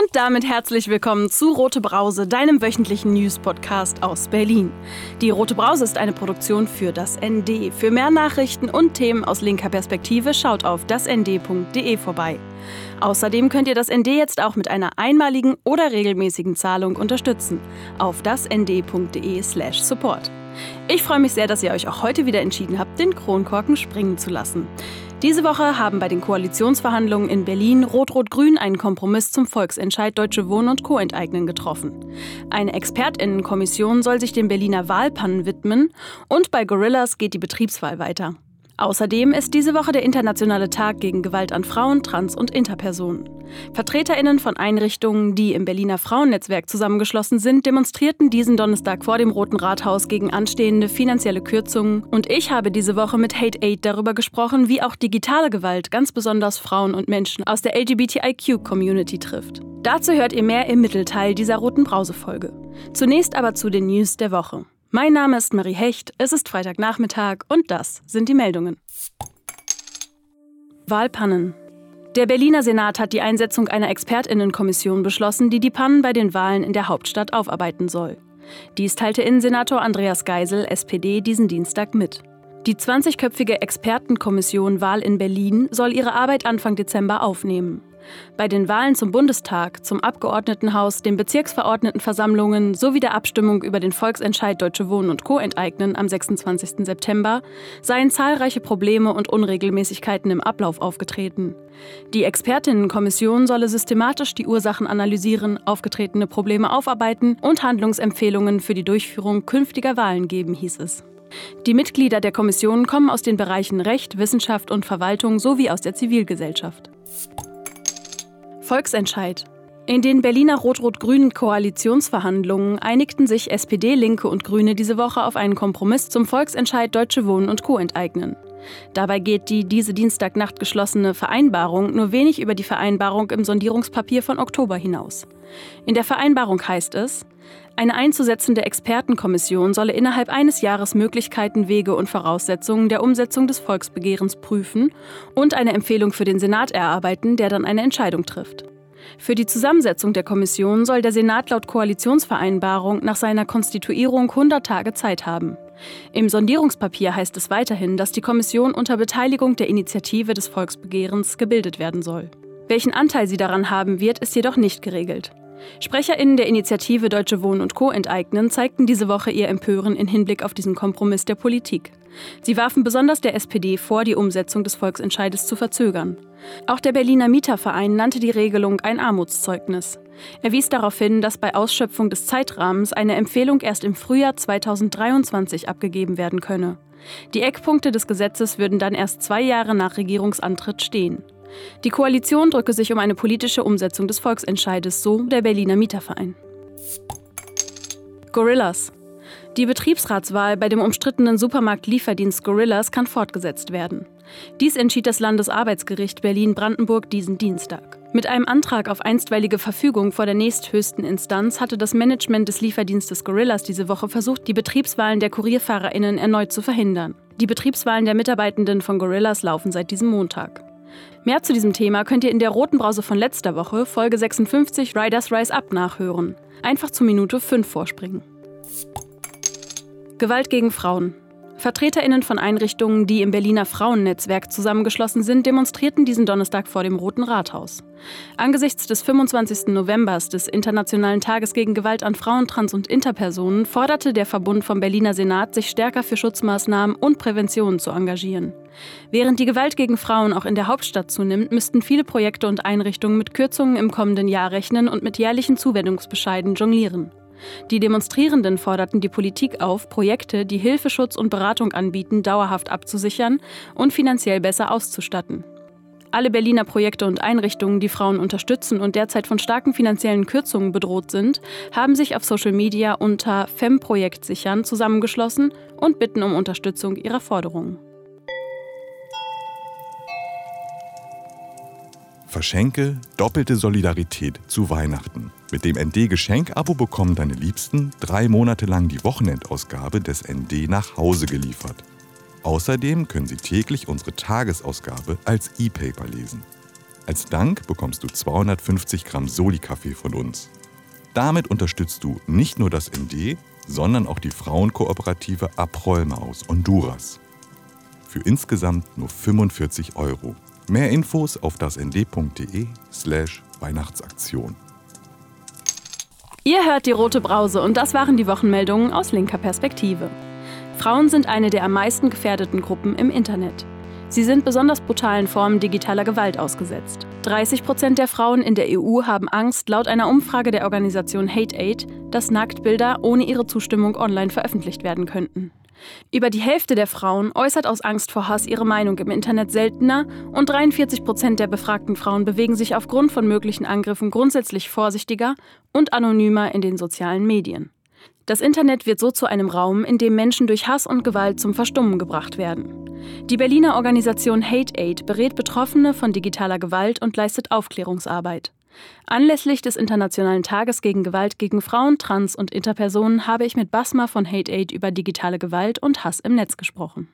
Und damit herzlich willkommen zu Rote Brause, deinem wöchentlichen News-Podcast aus Berlin. Die Rote Brause ist eine Produktion für das ND. Für mehr Nachrichten und Themen aus linker Perspektive schaut auf dasnd.de vorbei. Außerdem könnt ihr das ND jetzt auch mit einer einmaligen oder regelmäßigen Zahlung unterstützen auf dasnd.de/slash support. Ich freue mich sehr, dass ihr euch auch heute wieder entschieden habt, den Kronkorken springen zu lassen. Diese Woche haben bei den Koalitionsverhandlungen in Berlin Rot-Rot-Grün einen Kompromiss zum Volksentscheid Deutsche Wohnen und Co. enteignen getroffen. Eine Expertinnenkommission soll sich den Berliner Wahlpannen widmen und bei Gorillas geht die Betriebswahl weiter. Außerdem ist diese Woche der internationale Tag gegen Gewalt an Frauen, Trans- und Interpersonen. Vertreterinnen von Einrichtungen, die im Berliner Frauennetzwerk zusammengeschlossen sind, demonstrierten diesen Donnerstag vor dem Roten Rathaus gegen anstehende finanzielle Kürzungen. Und ich habe diese Woche mit Hate Aid darüber gesprochen, wie auch digitale Gewalt ganz besonders Frauen und Menschen aus der LGBTIQ-Community trifft. Dazu hört ihr mehr im Mittelteil dieser Roten Brause-Folge. Zunächst aber zu den News der Woche. Mein Name ist Marie Hecht, es ist Freitagnachmittag und das sind die Meldungen. Wahlpannen. Der Berliner Senat hat die Einsetzung einer Expertinnenkommission beschlossen, die die Pannen bei den Wahlen in der Hauptstadt aufarbeiten soll. Dies teilte Innensenator Andreas Geisel, SPD, diesen Dienstag mit. Die 20-köpfige Expertenkommission Wahl in Berlin soll ihre Arbeit Anfang Dezember aufnehmen. Bei den Wahlen zum Bundestag, zum Abgeordnetenhaus, den Bezirksverordnetenversammlungen sowie der Abstimmung über den Volksentscheid Deutsche Wohnen und Co. enteignen am 26. September seien zahlreiche Probleme und Unregelmäßigkeiten im Ablauf aufgetreten. Die Expertinnenkommission solle systematisch die Ursachen analysieren, aufgetretene Probleme aufarbeiten und Handlungsempfehlungen für die Durchführung künftiger Wahlen geben, hieß es. Die Mitglieder der Kommission kommen aus den Bereichen Recht, Wissenschaft und Verwaltung sowie aus der Zivilgesellschaft. Volksentscheid. In den Berliner rot-rot-grünen Koalitionsverhandlungen einigten sich SPD, Linke und Grüne diese Woche auf einen Kompromiss zum Volksentscheid Deutsche Wohnen und Co. enteignen. Dabei geht die diese Dienstagnacht geschlossene Vereinbarung nur wenig über die Vereinbarung im Sondierungspapier von Oktober hinaus. In der Vereinbarung heißt es, eine einzusetzende Expertenkommission solle innerhalb eines Jahres Möglichkeiten, Wege und Voraussetzungen der Umsetzung des Volksbegehrens prüfen und eine Empfehlung für den Senat erarbeiten, der dann eine Entscheidung trifft. Für die Zusammensetzung der Kommission soll der Senat laut Koalitionsvereinbarung nach seiner Konstituierung 100 Tage Zeit haben. Im Sondierungspapier heißt es weiterhin, dass die Kommission unter Beteiligung der Initiative des Volksbegehrens gebildet werden soll. Welchen Anteil sie daran haben wird, ist jedoch nicht geregelt. SprecherInnen der Initiative Deutsche Wohnen und Co. enteignen zeigten diese Woche ihr Empören in Hinblick auf diesen Kompromiss der Politik. Sie warfen besonders der SPD vor, die Umsetzung des Volksentscheides zu verzögern. Auch der Berliner Mieterverein nannte die Regelung ein Armutszeugnis. Er wies darauf hin, dass bei Ausschöpfung des Zeitrahmens eine Empfehlung erst im Frühjahr 2023 abgegeben werden könne. Die Eckpunkte des Gesetzes würden dann erst zwei Jahre nach Regierungsantritt stehen. Die Koalition drücke sich um eine politische Umsetzung des Volksentscheides, so der Berliner Mieterverein. Gorillas. Die Betriebsratswahl bei dem umstrittenen Supermarkt-Lieferdienst Gorillas kann fortgesetzt werden. Dies entschied das Landesarbeitsgericht Berlin-Brandenburg diesen Dienstag. Mit einem Antrag auf einstweilige Verfügung vor der nächsthöchsten Instanz hatte das Management des Lieferdienstes Gorillas diese Woche versucht, die Betriebswahlen der KurierfahrerInnen erneut zu verhindern. Die Betriebswahlen der Mitarbeitenden von Gorillas laufen seit diesem Montag. Mehr zu diesem Thema könnt ihr in der roten Brause von letzter Woche, Folge 56 Riders Rise Up, nachhören. Einfach zu Minute 5 vorspringen. Gewalt gegen Frauen. VertreterInnen von Einrichtungen, die im Berliner Frauennetzwerk zusammengeschlossen sind, demonstrierten diesen Donnerstag vor dem Roten Rathaus. Angesichts des 25. Novembers des Internationalen Tages gegen Gewalt an Frauen, Trans- und Interpersonen forderte der Verbund vom Berliner Senat, sich stärker für Schutzmaßnahmen und Prävention zu engagieren. Während die Gewalt gegen Frauen auch in der Hauptstadt zunimmt, müssten viele Projekte und Einrichtungen mit Kürzungen im kommenden Jahr rechnen und mit jährlichen Zuwendungsbescheiden jonglieren. Die Demonstrierenden forderten die Politik auf, Projekte, die Hilfeschutz und Beratung anbieten, dauerhaft abzusichern und finanziell besser auszustatten. Alle Berliner Projekte und Einrichtungen, die Frauen unterstützen und derzeit von starken finanziellen Kürzungen bedroht sind, haben sich auf Social Media unter Femprojekt sichern zusammengeschlossen und bitten um Unterstützung ihrer Forderungen. Verschenke doppelte Solidarität zu Weihnachten. Mit dem ND Geschenk-Abo bekommen deine Liebsten drei Monate lang die Wochenendausgabe des ND nach Hause geliefert. Außerdem können sie täglich unsere Tagesausgabe als E-Paper lesen. Als Dank bekommst du 250 Gramm Soli-Kaffee von uns. Damit unterstützt du nicht nur das ND, sondern auch die Frauenkooperative Abrolma aus Honduras. Für insgesamt nur 45 Euro. Mehr Infos auf dasnd.de slash Weihnachtsaktion. Ihr hört die Rote Brause und das waren die Wochenmeldungen aus linker Perspektive. Frauen sind eine der am meisten gefährdeten Gruppen im Internet. Sie sind besonders brutalen Formen digitaler Gewalt ausgesetzt. 30 Prozent der Frauen in der EU haben Angst, laut einer Umfrage der Organisation Hate Aid, dass Nacktbilder ohne ihre Zustimmung online veröffentlicht werden könnten. Über die Hälfte der Frauen äußert aus Angst vor Hass ihre Meinung im Internet seltener und 43 Prozent der befragten Frauen bewegen sich aufgrund von möglichen Angriffen grundsätzlich vorsichtiger und anonymer in den sozialen Medien. Das Internet wird so zu einem Raum, in dem Menschen durch Hass und Gewalt zum Verstummen gebracht werden. Die Berliner Organisation Hate Aid berät Betroffene von digitaler Gewalt und leistet Aufklärungsarbeit. Anlässlich des Internationalen Tages gegen Gewalt gegen Frauen, Trans- und Interpersonen habe ich mit Basma von Hate Aid über digitale Gewalt und Hass im Netz gesprochen.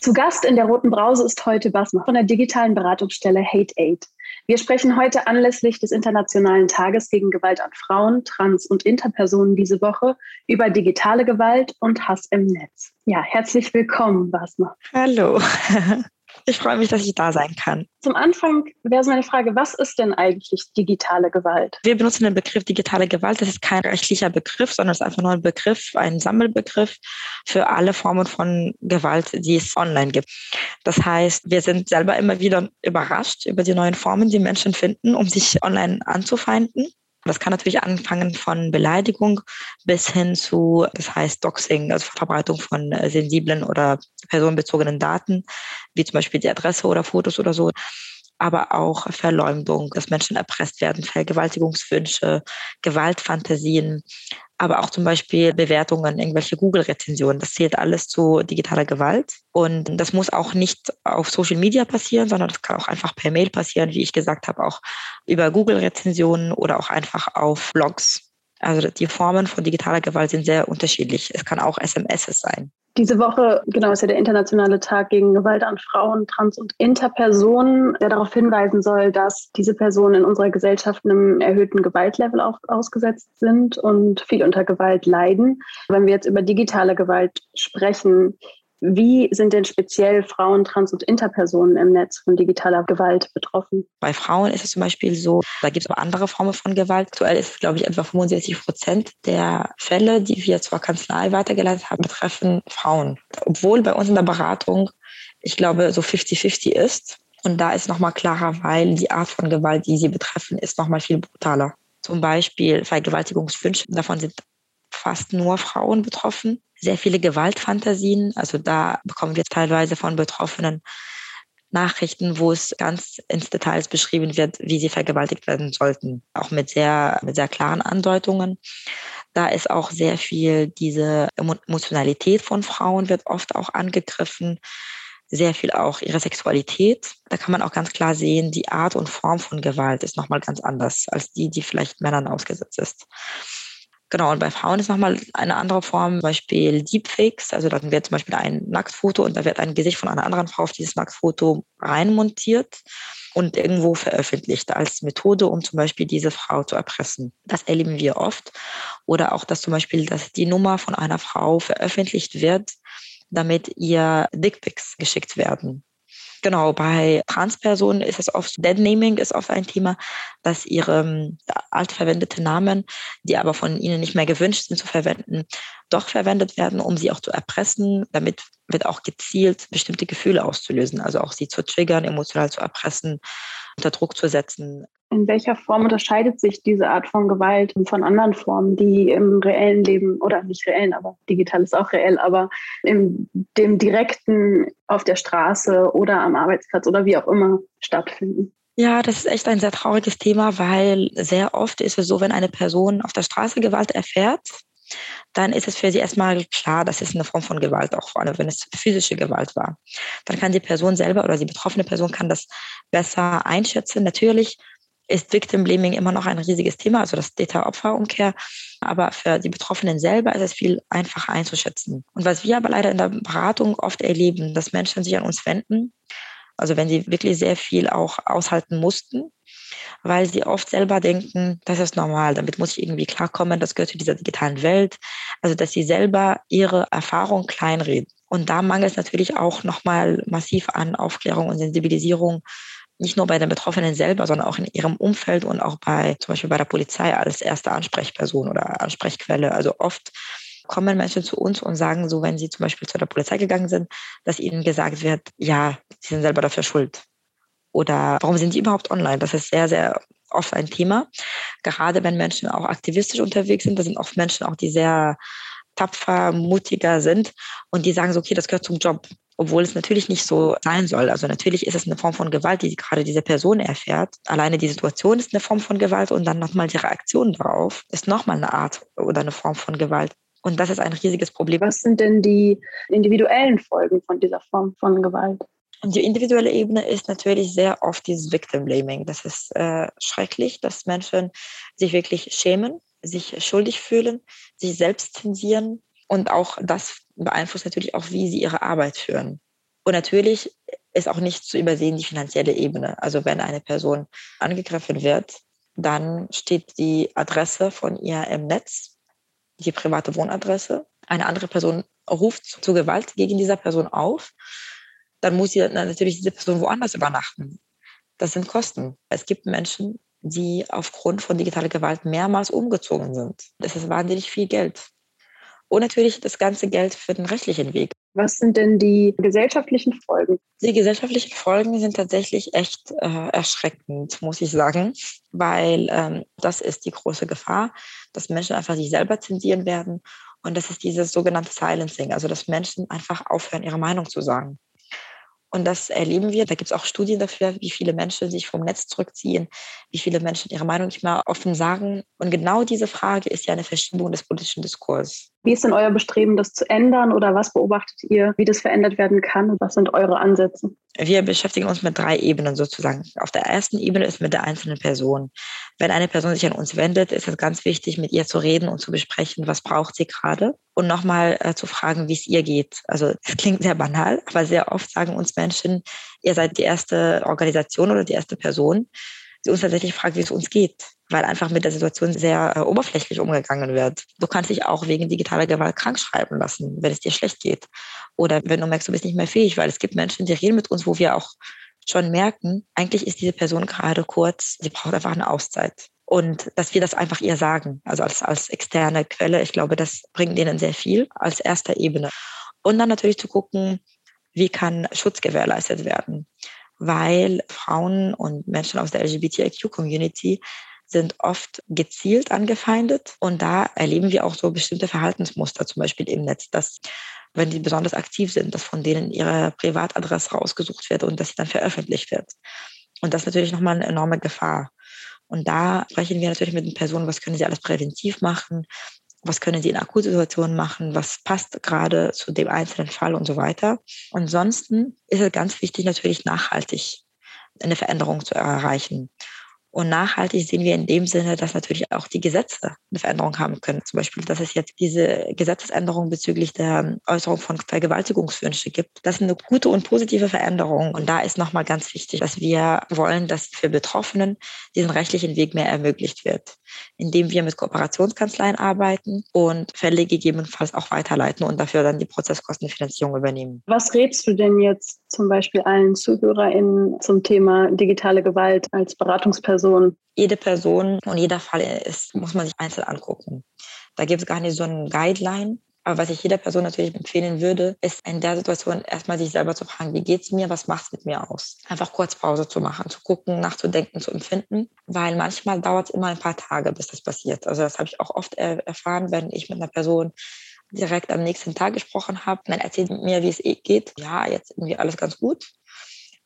Zu Gast in der Roten Brause ist heute Basma von der digitalen Beratungsstelle Hate Aid. Wir sprechen heute anlässlich des Internationalen Tages gegen Gewalt an Frauen, Trans- und Interpersonen diese Woche über digitale Gewalt und Hass im Netz. Ja, herzlich willkommen, Basma. Hallo. Ich freue mich, dass ich da sein kann. Zum Anfang wäre so meine Frage, was ist denn eigentlich digitale Gewalt? Wir benutzen den Begriff digitale Gewalt. Das ist kein rechtlicher Begriff, sondern es ist einfach nur ein Begriff, ein Sammelbegriff für alle Formen von Gewalt, die es online gibt. Das heißt, wir sind selber immer wieder überrascht über die neuen Formen, die Menschen finden, um sich online anzufeinden. Das kann natürlich anfangen von Beleidigung bis hin zu, das heißt Doxing, also Verbreitung von äh, sensiblen oder personenbezogenen Daten, wie zum Beispiel die Adresse oder Fotos oder so. Aber auch Verleumdung, dass Menschen erpresst werden, Vergewaltigungswünsche, Gewaltfantasien, aber auch zum Beispiel Bewertungen, irgendwelche Google-Rezensionen. Das zählt alles zu digitaler Gewalt. Und das muss auch nicht auf Social Media passieren, sondern das kann auch einfach per Mail passieren, wie ich gesagt habe, auch über Google-Rezensionen oder auch einfach auf Blogs. Also die Formen von digitaler Gewalt sind sehr unterschiedlich. Es kann auch SMS sein. Diese Woche, genau, ist ja der internationale Tag gegen Gewalt an Frauen, Trans- und Interpersonen, der darauf hinweisen soll, dass diese Personen in unserer Gesellschaft einem erhöhten Gewaltlevel auch ausgesetzt sind und viel unter Gewalt leiden. Wenn wir jetzt über digitale Gewalt sprechen, wie sind denn speziell Frauen, Trans- und Interpersonen im Netz von digitaler Gewalt betroffen? Bei Frauen ist es zum Beispiel so, da gibt es auch andere Formen von Gewalt. Aktuell ist es, glaube ich, etwa 65 Prozent der Fälle, die wir zur Kanzlei weitergeleitet haben, betreffen Frauen. Obwohl bei uns in der Beratung, ich glaube, so 50-50 ist. Und da ist nochmal klarer, weil die Art von Gewalt, die sie betreffen, ist nochmal viel brutaler. Zum Beispiel Vergewaltigungswünsche, davon sind fast nur Frauen betroffen sehr viele Gewaltfantasien. Also da bekommen wir teilweise von Betroffenen Nachrichten, wo es ganz ins Details beschrieben wird, wie sie vergewaltigt werden sollten, auch mit sehr, mit sehr klaren Andeutungen. Da ist auch sehr viel diese Emotionalität von Frauen wird oft auch angegriffen, sehr viel auch ihre Sexualität. Da kann man auch ganz klar sehen, die Art und Form von Gewalt ist nochmal ganz anders als die, die vielleicht Männern ausgesetzt ist. Genau, und bei Frauen ist nochmal eine andere Form, zum Beispiel Deepfakes. Also da wird zum Beispiel ein Nacktfoto und da wird ein Gesicht von einer anderen Frau auf dieses Nacktfoto reinmontiert und irgendwo veröffentlicht als Methode, um zum Beispiel diese Frau zu erpressen. Das erleben wir oft. Oder auch, dass zum Beispiel dass die Nummer von einer Frau veröffentlicht wird, damit ihr Dickpics geschickt werden. Genau, bei Transpersonen ist es oft, Deadnaming ist oft ein Thema, dass ihre ähm, altverwendete Namen, die aber von ihnen nicht mehr gewünscht sind zu verwenden, doch verwendet werden, um sie auch zu erpressen. Damit wird auch gezielt bestimmte Gefühle auszulösen, also auch sie zu triggern, emotional zu erpressen, unter Druck zu setzen. In welcher Form unterscheidet sich diese Art von Gewalt von anderen Formen, die im reellen Leben, oder nicht reellen, aber digital ist auch reell, aber in dem direkten auf der Straße oder am Arbeitsplatz oder wie auch immer stattfinden? Ja, das ist echt ein sehr trauriges Thema, weil sehr oft ist es so, wenn eine Person auf der Straße Gewalt erfährt, dann ist es für sie erstmal klar, dass es eine Form von Gewalt auch vor allem, wenn es physische Gewalt war. Dann kann die Person selber oder die betroffene Person kann das besser einschätzen. Natürlich ist Victim Blaming immer noch ein riesiges Thema, also das Täter-Opfer-Umkehr. Aber für die Betroffenen selber ist es viel einfacher einzuschätzen. Und was wir aber leider in der Beratung oft erleben, dass Menschen sich an uns wenden, Also wenn sie wirklich sehr viel auch aushalten mussten, weil sie oft selber denken, das ist normal, damit muss ich irgendwie klarkommen, das gehört zu dieser digitalen Welt. Also dass sie selber ihre Erfahrung kleinreden. Und da mangelt es natürlich auch nochmal massiv an Aufklärung und Sensibilisierung, nicht nur bei den Betroffenen selber, sondern auch in ihrem Umfeld und auch bei zum Beispiel bei der Polizei als erste Ansprechperson oder Ansprechquelle. Also oft kommen Menschen zu uns und sagen so, wenn sie zum Beispiel zu der Polizei gegangen sind, dass ihnen gesagt wird, ja, sie sind selber dafür schuld. Oder warum sind sie überhaupt online? Das ist sehr, sehr oft ein Thema. Gerade wenn Menschen auch aktivistisch unterwegs sind, das sind oft Menschen auch, die sehr tapfer, mutiger sind und die sagen so, okay, das gehört zum Job, obwohl es natürlich nicht so sein soll. Also natürlich ist es eine Form von Gewalt, die gerade diese Person erfährt. Alleine die Situation ist eine Form von Gewalt und dann nochmal die Reaktion darauf ist nochmal eine Art oder eine Form von Gewalt. Und das ist ein riesiges Problem. Was sind denn die individuellen Folgen von dieser Form von Gewalt? Und die individuelle Ebene ist natürlich sehr oft dieses Victim Blaming. Das ist äh, schrecklich, dass Menschen sich wirklich schämen sich schuldig fühlen, sich selbst zensieren und auch das beeinflusst natürlich auch, wie sie ihre Arbeit führen. Und natürlich ist auch nicht zu übersehen die finanzielle Ebene. Also wenn eine Person angegriffen wird, dann steht die Adresse von ihr im Netz, die private Wohnadresse. Eine andere Person ruft zu Gewalt gegen diese Person auf. Dann muss sie natürlich diese Person woanders übernachten. Das sind Kosten. Es gibt Menschen, die aufgrund von digitaler Gewalt mehrmals umgezogen sind. Das ist wahnsinnig viel Geld. Und natürlich das ganze Geld für den rechtlichen Weg. Was sind denn die gesellschaftlichen Folgen? Die gesellschaftlichen Folgen sind tatsächlich echt äh, erschreckend, muss ich sagen, weil ähm, das ist die große Gefahr, dass Menschen einfach sich selber zensieren werden. Und das ist dieses sogenannte Silencing, also dass Menschen einfach aufhören, ihre Meinung zu sagen. Und das erleben wir. Da gibt es auch Studien dafür, wie viele Menschen sich vom Netz zurückziehen, wie viele Menschen ihre Meinung nicht mehr offen sagen. Und genau diese Frage ist ja eine Verschiebung des politischen Diskurses. Wie ist denn euer Bestreben, das zu ändern oder was beobachtet ihr, wie das verändert werden kann und was sind eure Ansätze? Wir beschäftigen uns mit drei Ebenen sozusagen. Auf der ersten Ebene ist mit der einzelnen Person. Wenn eine Person sich an uns wendet, ist es ganz wichtig, mit ihr zu reden und zu besprechen, was braucht sie gerade und nochmal äh, zu fragen, wie es ihr geht. Also es klingt sehr banal, aber sehr oft sagen uns Menschen, ihr seid die erste Organisation oder die erste Person, die uns tatsächlich fragt, wie es uns geht weil einfach mit der Situation sehr äh, oberflächlich umgegangen wird. Du kannst dich auch wegen digitaler Gewalt krank schreiben lassen, wenn es dir schlecht geht. Oder wenn du merkst, du bist nicht mehr fähig, weil es gibt Menschen, die reden mit uns, wo wir auch schon merken, eigentlich ist diese Person gerade kurz, sie braucht einfach eine Auszeit. Und dass wir das einfach ihr sagen, also als, als externe Quelle, ich glaube, das bringt denen sehr viel als erster Ebene. Und dann natürlich zu gucken, wie kann Schutz gewährleistet werden weil Frauen und Menschen aus der LGBTIQ-Community sind oft gezielt angefeindet. Und da erleben wir auch so bestimmte Verhaltensmuster, zum Beispiel im Netz, dass wenn die besonders aktiv sind, dass von denen ihre Privatadresse rausgesucht wird und dass sie dann veröffentlicht wird. Und das ist natürlich nochmal eine enorme Gefahr. Und da sprechen wir natürlich mit den Personen, was können sie alles präventiv machen, was können sie in Akutsituationen machen, was passt gerade zu dem einzelnen Fall und so weiter. Ansonsten ist es ganz wichtig, natürlich nachhaltig eine Veränderung zu erreichen. Und nachhaltig sehen wir in dem Sinne, dass natürlich auch die Gesetze eine Veränderung haben können. Zum Beispiel, dass es jetzt diese Gesetzesänderung bezüglich der Äußerung von Vergewaltigungswünsche gibt. Das ist eine gute und positive Veränderung. Und da ist nochmal ganz wichtig, dass wir wollen, dass für Betroffenen diesen rechtlichen Weg mehr ermöglicht wird, indem wir mit Kooperationskanzleien arbeiten und Fälle gegebenenfalls auch weiterleiten und dafür dann die Prozesskostenfinanzierung übernehmen. Was rätst du denn jetzt zum Beispiel allen ZuhörerInnen zum Thema digitale Gewalt als Beratungsperson? Person? Jede Person und jeder Fall ist, muss man sich einzeln angucken. Da gibt es gar nicht so einen Guideline. Aber was ich jeder Person natürlich empfehlen würde, ist in der Situation erstmal sich selber zu fragen, wie geht es mir, was macht es mit mir aus? Einfach kurz Pause zu machen, zu gucken, nachzudenken, zu empfinden, weil manchmal dauert es immer ein paar Tage, bis das passiert. Also das habe ich auch oft erfahren, wenn ich mit einer Person direkt am nächsten Tag gesprochen habe. Dann erzählt mir, wie es eh geht. Ja, jetzt irgendwie alles ganz gut.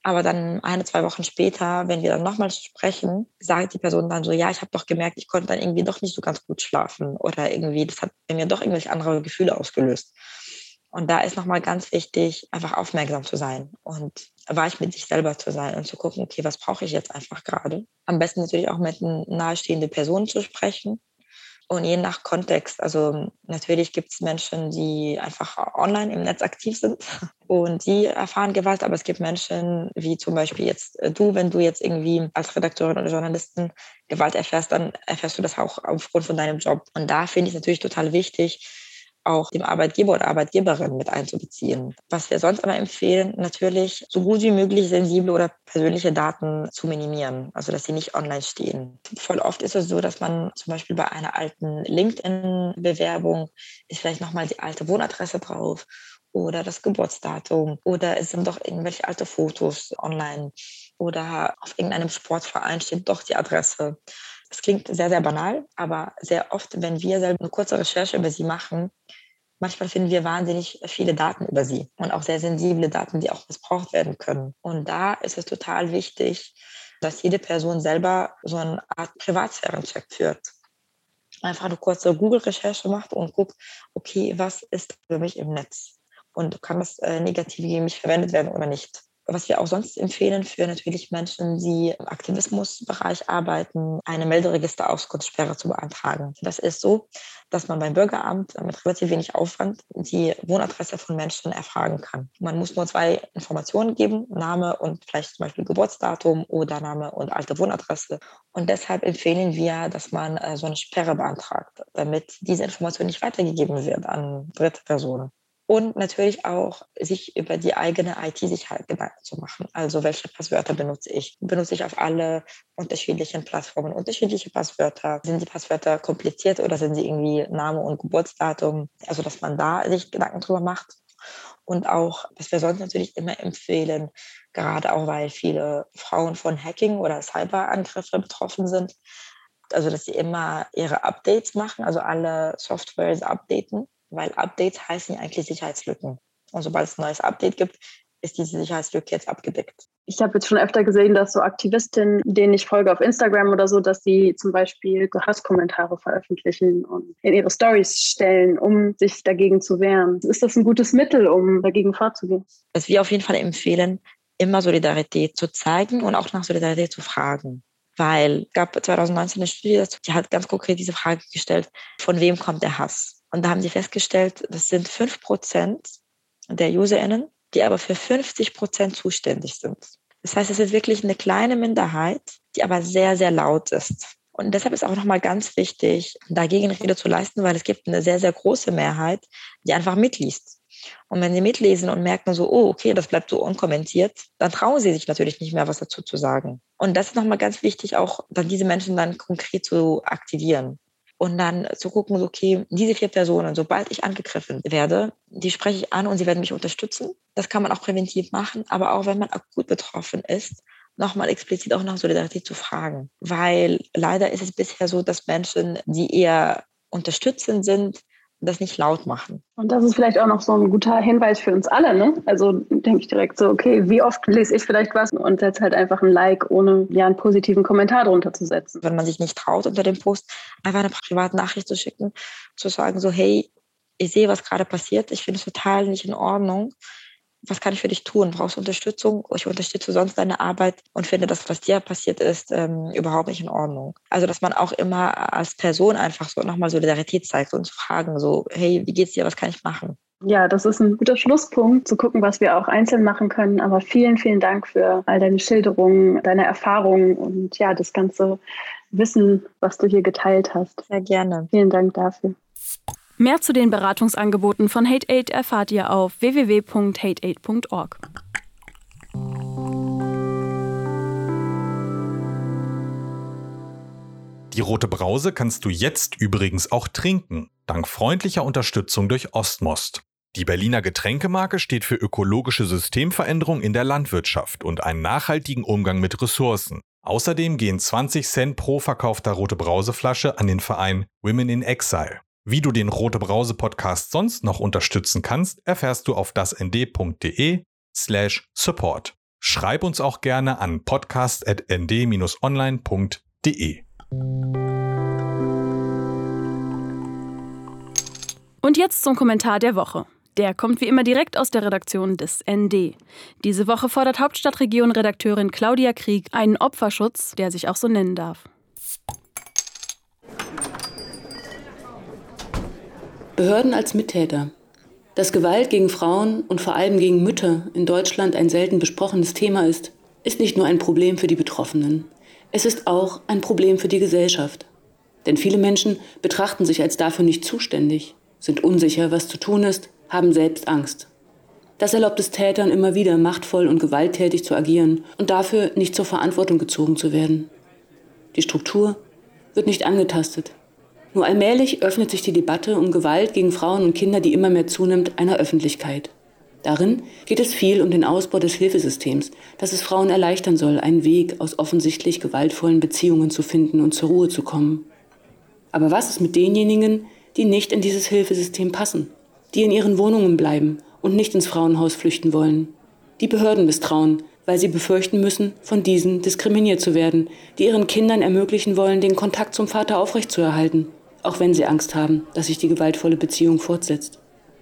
Aber dann eine, zwei Wochen später, wenn wir dann nochmal sprechen, sagt die Person dann so, ja, ich habe doch gemerkt, ich konnte dann irgendwie doch nicht so ganz gut schlafen oder irgendwie, das hat mir doch irgendwelche andere Gefühle ausgelöst. Und da ist nochmal ganz wichtig, einfach aufmerksam zu sein und weich mit sich selber zu sein und zu gucken, okay, was brauche ich jetzt einfach gerade? Am besten natürlich auch mit nahestehenden Personen zu sprechen, und je nach Kontext, also natürlich gibt es Menschen, die einfach online im Netz aktiv sind und sie erfahren Gewalt, aber es gibt Menschen, wie zum Beispiel jetzt äh, du, wenn du jetzt irgendwie als Redakteurin oder Journalistin Gewalt erfährst, dann erfährst du das auch aufgrund von deinem Job. Und da finde ich es natürlich total wichtig, auch dem Arbeitgeber oder Arbeitgeberin mit einzubeziehen. Was wir sonst aber empfehlen, natürlich so gut wie möglich sensible oder persönliche Daten zu minimieren, also dass sie nicht online stehen. Voll oft ist es so, dass man zum Beispiel bei einer alten LinkedIn-Bewerbung ist vielleicht nochmal die alte Wohnadresse drauf oder das Geburtsdatum oder es sind doch irgendwelche alte Fotos online oder auf irgendeinem Sportverein steht doch die Adresse. Das klingt sehr, sehr banal, aber sehr oft, wenn wir selber eine kurze Recherche über sie machen, manchmal finden wir wahnsinnig viele Daten über sie und auch sehr sensible Daten, die auch missbraucht werden können. Und da ist es total wichtig, dass jede Person selber so eine Art Privatsphärencheck führt. Einfach eine kurze Google-Recherche macht und guckt, okay, was ist für mich im Netz? Und kann das äh, negativ gegen mich verwendet werden oder nicht? Was wir auch sonst empfehlen für natürlich Menschen, die im Aktivismusbereich arbeiten, eine Melderegisterauskunftssperre zu beantragen. Das ist so, dass man beim Bürgeramt mit relativ wenig Aufwand die Wohnadresse von Menschen erfragen kann. Man muss nur zwei Informationen geben, Name und vielleicht zum Beispiel Geburtsdatum oder Name und alte Wohnadresse. Und deshalb empfehlen wir, dass man äh, so eine Sperre beantragt, damit diese Information nicht weitergegeben wird an dritte Personen und natürlich auch sich über die eigene IT-Sicherheit Gedanken zu machen. Also welche Passwörter benutze ich? Benutze ich auf alle unterschiedlichen Plattformen unterschiedliche Passwörter? Sind die Passwörter kompliziert oder sind sie irgendwie Name und Geburtsdatum? Also dass man da sich Gedanken drüber macht. Und auch, was wir sonst natürlich immer empfehlen, gerade auch weil viele Frauen von Hacking oder Cyberangriffen betroffen sind, also dass sie immer ihre Updates machen, also alle Softwares updaten weil Updates heißen ja eigentlich Sicherheitslücken. Und sobald es ein neues Update gibt, ist diese Sicherheitslücke jetzt abgedeckt. Ich habe jetzt schon öfter gesehen, dass so Aktivistinnen, denen ich folge auf Instagram oder so, dass sie zum Beispiel Hasskommentare veröffentlichen und in ihre Stories stellen, um sich dagegen zu wehren. Ist das ein gutes Mittel, um dagegen vorzugehen? Was wir auf jeden Fall empfehlen, immer Solidarität zu zeigen und auch nach Solidarität zu fragen. Weil es gab 2019 eine Studie, die hat ganz konkret diese Frage gestellt, von wem kommt der Hass? Und da haben sie festgestellt, das sind fünf Prozent der UserInnen, die aber für 50 Prozent zuständig sind. Das heißt, es ist wirklich eine kleine Minderheit, die aber sehr, sehr laut ist. Und deshalb ist auch nochmal ganz wichtig, dagegen Rede zu leisten, weil es gibt eine sehr, sehr große Mehrheit, die einfach mitliest. Und wenn sie mitlesen und merken so, oh, okay, das bleibt so unkommentiert, dann trauen sie sich natürlich nicht mehr, was dazu zu sagen. Und das ist nochmal ganz wichtig, auch dann diese Menschen dann konkret zu aktivieren und dann zu gucken, okay, diese vier Personen, sobald ich angegriffen werde, die spreche ich an und sie werden mich unterstützen. Das kann man auch präventiv machen, aber auch wenn man akut betroffen ist, nochmal explizit auch nach Solidarität zu fragen. Weil leider ist es bisher so, dass Menschen, die eher unterstützend sind, das nicht laut machen. Und das ist vielleicht auch noch so ein guter Hinweis für uns alle. Ne? Also denke ich direkt so, okay, wie oft lese ich vielleicht was und setze halt einfach ein Like, ohne ja einen positiven Kommentar drunter zu setzen. Wenn man sich nicht traut, unter dem Post einfach eine private Nachricht zu schicken, zu sagen so, hey, ich sehe, was gerade passiert, ich finde es total nicht in Ordnung was kann ich für dich tun? Brauchst du Unterstützung? Ich unterstütze sonst deine Arbeit und finde das, was dir passiert ist, ähm, überhaupt nicht in Ordnung. Also, dass man auch immer als Person einfach so nochmal Solidarität zeigt und zu fragen, so, hey, wie geht's dir? Was kann ich machen? Ja, das ist ein guter Schlusspunkt, zu gucken, was wir auch einzeln machen können. Aber vielen, vielen Dank für all deine Schilderungen, deine Erfahrungen und ja, das ganze Wissen, was du hier geteilt hast. Sehr gerne. Vielen Dank dafür. Mehr zu den Beratungsangeboten von HateAid erfahrt ihr auf www.hateaid.org. Die rote Brause kannst du jetzt übrigens auch trinken, dank freundlicher Unterstützung durch Ostmost. Die Berliner Getränkemarke steht für ökologische Systemveränderung in der Landwirtschaft und einen nachhaltigen Umgang mit Ressourcen. Außerdem gehen 20 Cent pro verkaufter rote Brauseflasche an den Verein Women in Exile. Wie du den Rote Brause Podcast sonst noch unterstützen kannst, erfährst du auf dasnd.de slash support. Schreib uns auch gerne an podcast.nd-online.de. Und jetzt zum Kommentar der Woche. Der kommt wie immer direkt aus der Redaktion des ND. Diese Woche fordert Hauptstadtregion-Redakteurin Claudia Krieg einen Opferschutz, der sich auch so nennen darf. Behörden als Mittäter. Dass Gewalt gegen Frauen und vor allem gegen Mütter in Deutschland ein selten besprochenes Thema ist, ist nicht nur ein Problem für die Betroffenen. Es ist auch ein Problem für die Gesellschaft. Denn viele Menschen betrachten sich als dafür nicht zuständig, sind unsicher, was zu tun ist, haben selbst Angst. Das erlaubt es Tätern immer wieder machtvoll und gewalttätig zu agieren und dafür nicht zur Verantwortung gezogen zu werden. Die Struktur wird nicht angetastet. Nur allmählich öffnet sich die Debatte um Gewalt gegen Frauen und Kinder, die immer mehr zunimmt, einer Öffentlichkeit. Darin geht es viel um den Ausbau des Hilfesystems, das es Frauen erleichtern soll, einen Weg aus offensichtlich gewaltvollen Beziehungen zu finden und zur Ruhe zu kommen. Aber was ist mit denjenigen, die nicht in dieses Hilfesystem passen, die in ihren Wohnungen bleiben und nicht ins Frauenhaus flüchten wollen? Die Behörden misstrauen, weil sie befürchten müssen, von diesen diskriminiert zu werden, die ihren Kindern ermöglichen wollen, den Kontakt zum Vater aufrechtzuerhalten, auch wenn sie Angst haben, dass sich die gewaltvolle Beziehung fortsetzt.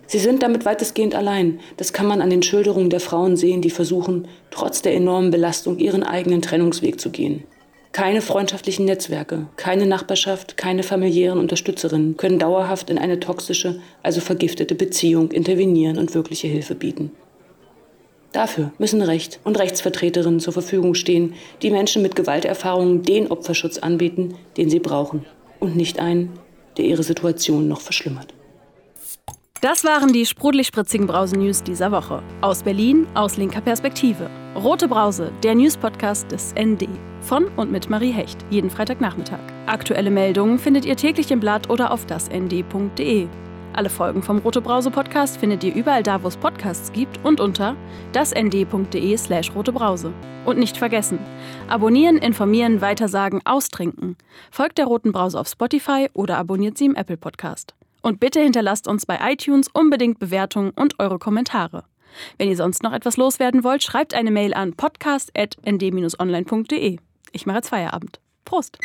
Sie sind damit weitestgehend allein. Das kann man an den Schilderungen der Frauen sehen, die versuchen, trotz der enormen Belastung ihren eigenen Trennungsweg zu gehen. Keine freundschaftlichen Netzwerke, keine Nachbarschaft, keine familiären Unterstützerinnen können dauerhaft in eine toxische, also vergiftete Beziehung intervenieren und wirkliche Hilfe bieten. Dafür müssen Recht und Rechtsvertreterinnen zur Verfügung stehen, die Menschen mit Gewalterfahrungen den Opferschutz anbieten, den sie brauchen, und nicht einen, der ihre Situation noch verschlimmert. Das waren die sprudelig-spritzigen Brause-News dieser Woche. Aus Berlin, aus linker Perspektive. Rote Brause, der News-Podcast des ND. Von und mit Marie Hecht, jeden Freitagnachmittag. Aktuelle Meldungen findet ihr täglich im Blatt oder auf dasnd.de. Alle Folgen vom Rote Brause Podcast findet ihr überall da, wo es Podcasts gibt und unter dasnd.de slash rotebrause. Und nicht vergessen, abonnieren, informieren, weitersagen, austrinken. Folgt der Roten Brause auf Spotify oder abonniert sie im Apple Podcast. Und bitte hinterlasst uns bei iTunes unbedingt Bewertungen und eure Kommentare. Wenn ihr sonst noch etwas loswerden wollt, schreibt eine Mail an podcast.nd-online.de. Ich mache jetzt Feierabend. Prost!